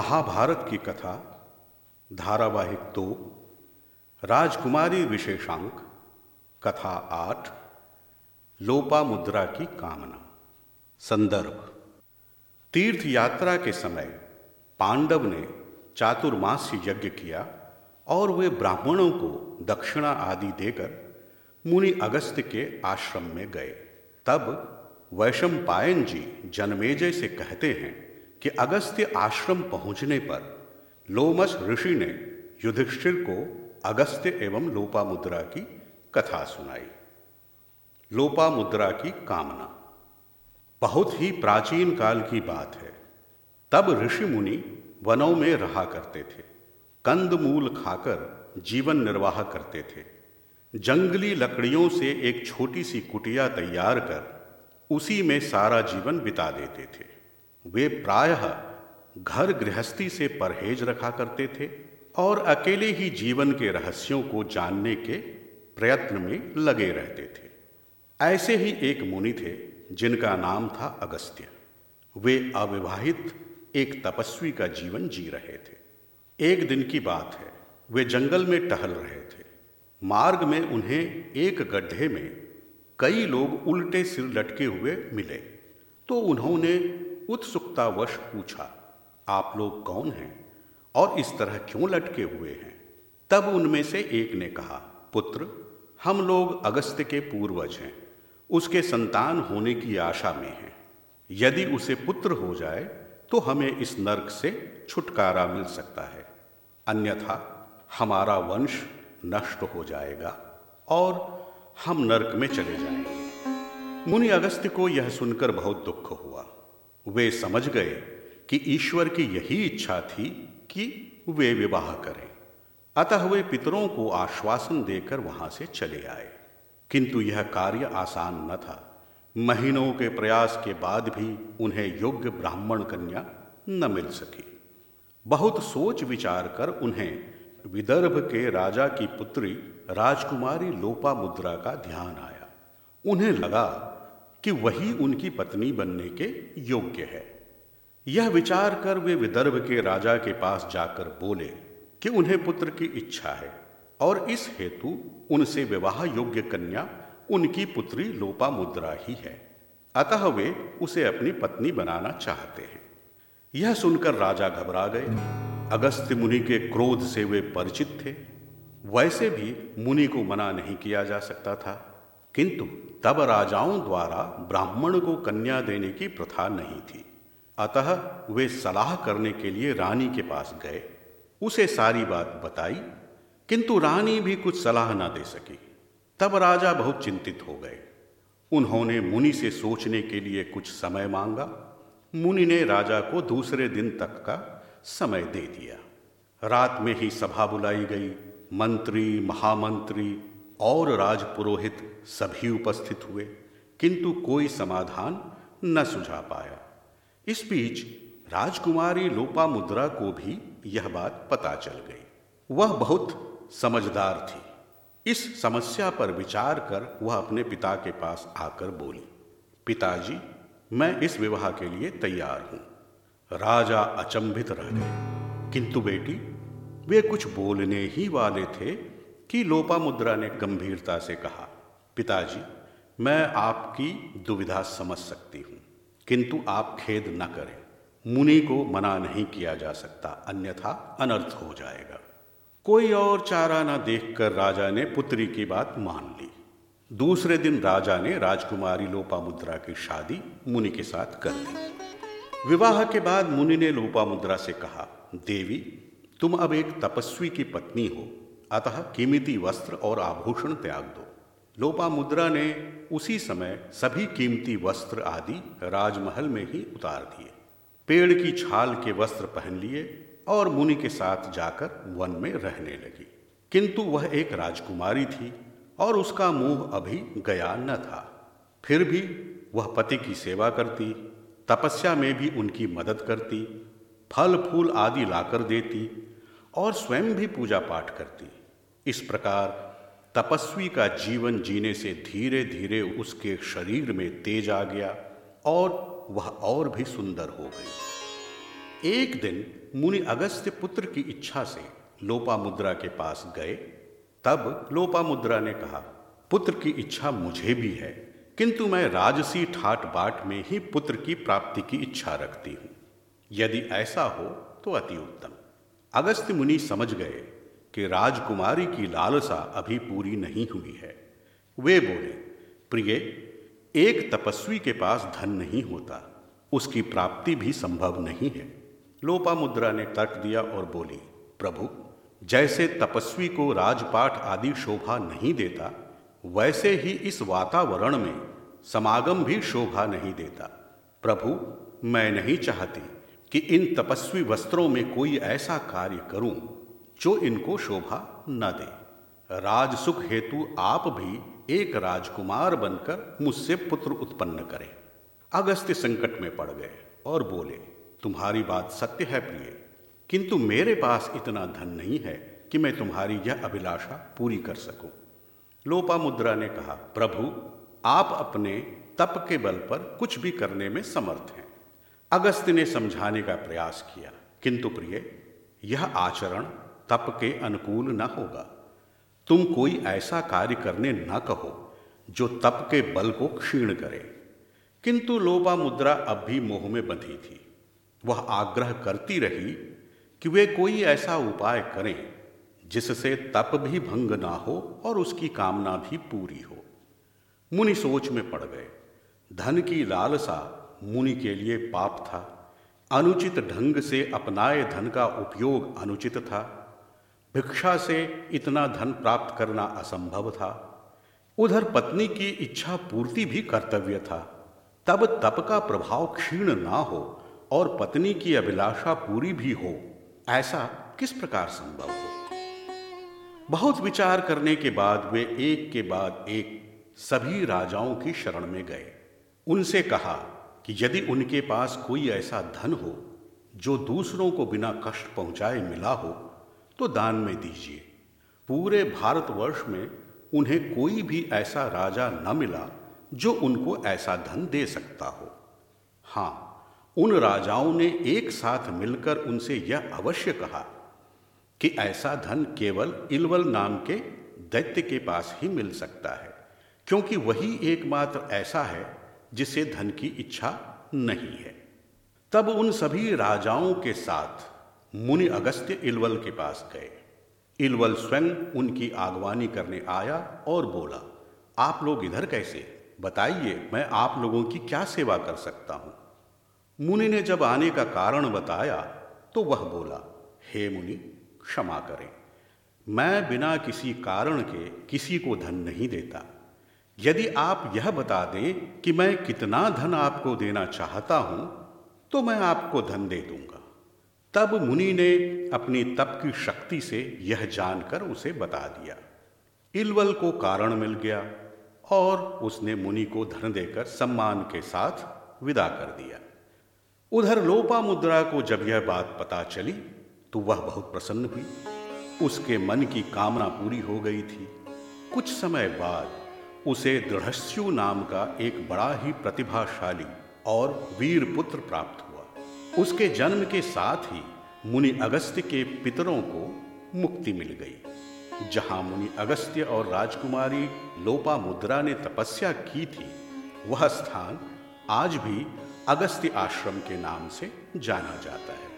महाभारत की कथा, धारावाहिक दो, राजकुमारी विशेषांक, कथा आठ लोपा मुद्रा की कामना। संदर्भ। तीर्थ यात्रा के समय पांडव ने चातुर्मास्य यज्ञ किया और वे ब्राह्मणों को दक्षिणा आदि देकर मुनि अगस्त के आश्रम में गए। तब वैशंपायन जी जनमेजय से कहते हैं कि अगस्त्य आश्रम पहुँचने पर लोमस ऋषि ने युधिष्ठिर को अगस्त्य एवं लोपा मुद्रा की कथा सुनाई। लोपा मुद्रा की कामना। बहुत ही प्राचीन काल की बात है। तब ऋषि मुनि वनों में रहा करते थे। कंद मूल खाकर जीवन निर्वाह करते थे। जंगली लकड़ियों से एक छोटी सी कुटिया तैयार कर उसी में सारा जीवन बिता देते थे। वे प्रायः घर गृहस्थी से परहेज रखा करते थे और अकेले ही जीवन के रहस्यों को जानने के प्रयत्न में लगे रहते थे। ऐसे ही एक मुनि थे जिनका नाम था अगस्त्य। वे अविवाहित एक तपस्वी का जीवन जी रहे थे। एक दिन की बात है, वे जंगल में टहल रहे थे। मार्ग में उन्हें एक गड्ढे में कई लोग उल्टे सिर लटके हुए मिले तो उन्होंने उत्सुकतावश पूछा, आप लोग कौन हैं और इस तरह क्यों लटके हुए हैं? तब उनमें से एक ने कहा, पुत्र, हम लोग अगस्त के पूर्वज हैं, उसके संतान होने की आशा में हैं। यदि उसे पुत्र हो जाए तो हमें इस नरक से छुटकारा मिल सकता है। अन्यथा हमारा वंश नष्ट हो जाएगा और हम नरक में चले जाएँगे। मुनि अगस्त को यह सुनकर बहुत दुख हुआ। वे समझ गए कि ईश्वर की यही इच्छा थी कि वे विवाह करें। अतः वे पितरों को आश्वासन देकर वहाँ से चले आए। किंतु यह कार्य आसान न था। महीनों के प्रयास के बाद भी उन्हें योग्य ब्राह्मण कन्या न मिल सकी। बहुत सोच विचार कर उन्हें विदर्भ के राजा की पुत्री राजकुमारी लोपा मुद्रा का ध्यान आया। उन्हें लगा कि वही उनकी पत्नी बनने के योग्य है। यह विचार कर वे विदर्भ के राजा के पास जाकर बोले कि उन्हें पुत्र की इच्छा है और इस हेतु उनसे विवाह योग्य कन्या उनकी पुत्री लोपा मुद्रा ही है। अतः वे उसे अपनी पत्नी बनाना चाहते हैं। यह सुनकर राजा घबरा गए। अगस्त्य मुनि के क्रोध से वे परिचित थे। वैसे भी मुनि को मना नहीं किया जा सकता था। किंतु तब राजाओं द्वारा ब्राह्मण को कन्या देने की प्रथा नहीं थी। अतः वे सलाह करने के लिए रानी के पास गए। उसे सारी बात बताई, किंतु रानी भी कुछ सलाह ना दे सकी। तब राजा बहुत चिंतित हो गए। उन्होंने मुनि से सोचने के लिए कुछ समय मांगा। मुनि ने राजा को दूसरे दिन तक का समय दे दिया। रात में ही सभा बुलाई गई। मंत्री, महामंत्री और राजपुरोहित सभी उपस्थित हुए, किंतु कोई समाधान न सुझा पाया। इस बीच राजकुमारी लोपा मुद्रा को भी यह बात पता चल गई। वह बहुत समझदार थी। इस समस्या पर विचार कर वह अपने पिता के पास आकर बोली, पिताजी, मैं इस विवाह के लिए तैयार हूँ। राजा अचंभित रह गए। किंतु बेटी, वे कुछ बोलने ही वाले थे कि लोपा मुद्रा ने गंभीरता से कहा, पिताजी, मैं आपकी दुविधा समझ सकती हूँ, किंतु आप खेद न करें। मुनि को मना नहीं किया जा सकता, अन्यथा अनर्थ हो जाएगा। कोई और चारा न देखकर राजा ने पुत्री की बात मान ली। दूसरे दिन राजा ने राजकुमारी लोपा मुद्रा की शादी मुनि के साथ कर दी। विवाह के बाद मुनि ने लोपा मुद्रा से कहा, देवी, तुम अब एक तपस्वी की पत्नी हो। अतः कीमती वस्त्र और आभूषण त्याग दो। लोपा मुद्रा ने उसी समय सभी कीमती वस्त्र आदि राजमहल में ही उतार दिए। पेड़ की छाल के वस्त्र पहन लिए और मुनि के साथ जाकर वन में रहने लगी। किंतु वह एक राजकुमारी थी और उसका मुँह अभी गया न था। फिर भी वह पति की सेवा करती, तपस्या में भी उनकी मदद करती, फल फूल आदि लाकर देती और स्वयं भी पूजा पाठ करती। इस प्रकार तपस्वी का जीवन जीने से धीरे धीरे उसके शरीर में तेज आ गया और वह और भी सुंदर हो गई। एक दिन मुनि अगस्त्य पुत्र की इच्छा से लोपा मुद्रा के पास गए। तब लोपा मुद्रा ने कहा, पुत्र की इच्छा मुझे भी है, किंतु मैं राजसी ठाट बाट में ही पुत्र की प्राप्ति की इच्छा रखती हूँ। यदि ऐसा हो तो अति उत्तम। अगस्त्य मुनि समझ गए कि राजकुमारी की लालसा अभी पूरी नहीं हुई है। वे बोले, प्रिय, एक तपस्वी के पास धन नहीं होता, उसकी प्राप्ति भी संभव नहीं है। लोपा मुद्रा ने तर्क दिया और बोली, प्रभु, जैसे तपस्वी को राजपाठ आदि शोभा नहीं देता, वैसे ही इस वातावरण में समागम भी शोभा नहीं देता। प्रभु, मैं नहीं चाहती कि इन तपस्वी वस्त्रों में कोई ऐसा कार्य करूँ जो इनको शोभा न दे। राजसुख हेतु आप भी एक राजकुमार बनकर मुझसे पुत्र उत्पन्न करें। अगस्त्य संकट में पड़ गए और बोले, तुम्हारी बात सत्य है प्रिय, किंतु मेरे पास इतना धन नहीं है कि मैं तुम्हारी यह अभिलाषा पूरी कर सकूँ। लोपा मुद्रा ने कहा, प्रभु, आप अपने तप के बल पर कुछ भी करने में समर्थ हैं। अगस्त्य ने समझाने का प्रयास किया, किंतु प्रिय, यह आचरण तप के अनुकूल न होगा। तुम कोई ऐसा कार्य करने न कहो, जो तप के बल को क्षीण करे। किंतु लोपा मुद्रा अब भी मोह में बंधी थी। वह आग्रह करती रही कि वे कोई ऐसा उपाय करें, जिससे तप भी भंग ना हो और उसकी कामना भी पूरी हो। मुनि सोच में पड़ गए। धन की लालसा मुनि के लिए पाप था। अनुचित ढंग से अपनाए धन का उपयोग अनुचित था। भिक्षा से इतना धन प्राप्त करना असंभव था। उधर पत्नी की इच्छा पूर्ति भी कर्तव्य था। तब तप का प्रभाव क्षीण ना हो और पत्नी की अभिलाषा पूरी भी हो, ऐसा किस प्रकार संभव हो? बहुत विचार करने के बाद वे एक के बाद एक सभी राजाओं की शरण में गए। उनसे कहा कि यदि उनके पास कोई ऐसा धन हो, जो दूसरों को बिना कष्ट पहुँचाए मिला हो तो दान में दीजिए। पूरे भारतवर्ष में उन्हें कोई भी ऐसा राजा न मिला जो उनको ऐसा धन दे सकता हो। हाँ उन राजाओं ने एक साथ मिलकर उनसे यह अवश्य कहा कि ऐसा धन केवल इलवल नाम के दैत्य के पास ही मिल सकता है, क्योंकि वही एकमात्र ऐसा है जिसे धन की इच्छा नहीं है। तब उन सभी राजाओं के साथ मुनि अगस्त्य इलवल के पास गए। इलवल स्वयं उनकी आगवानी करने आया और बोला, आप लोग इधर कैसे? बताइए, मैं आप लोगों की क्या सेवा कर सकता हूँ? मुनि ने जब आने का कारण बताया तो वह बोला, हे मुनि, क्षमा करें। मैं बिना किसी कारण के किसी को धन नहीं देता। यदि आप यह बता दें कि मैं कितना धन आपको देना चाहता हूँ तो मैं आपको धन दे दूँगा। तब मुनि ने अपनी तप की शक्ति से यह जानकर उसे बता दिया। इलवल को कारण मिल गया और उसने मुनि को धन देकर सम्मान के साथ विदा कर दिया। उधर लोपा मुद्रा को जब यह बात पता चली तो वह बहुत प्रसन्न हुई। उसके मन की कामना पूरी हो गई थी। कुछ समय बाद उसे दृढ़स्यु नाम का एक बड़ा ही प्रतिभाशाली और वीर पुत्र प्राप्त हुआ। उसके जन्म के साथ ही मुनि अगस्त्य के पितरों को मुक्ति मिल गई, जहाँ मुनि अगस्त्य और राजकुमारी लोपा मुद्रा ने तपस्या की थी। वह स्थान आज भी अगस्त्य आश्रम के नाम से जाना जाता है।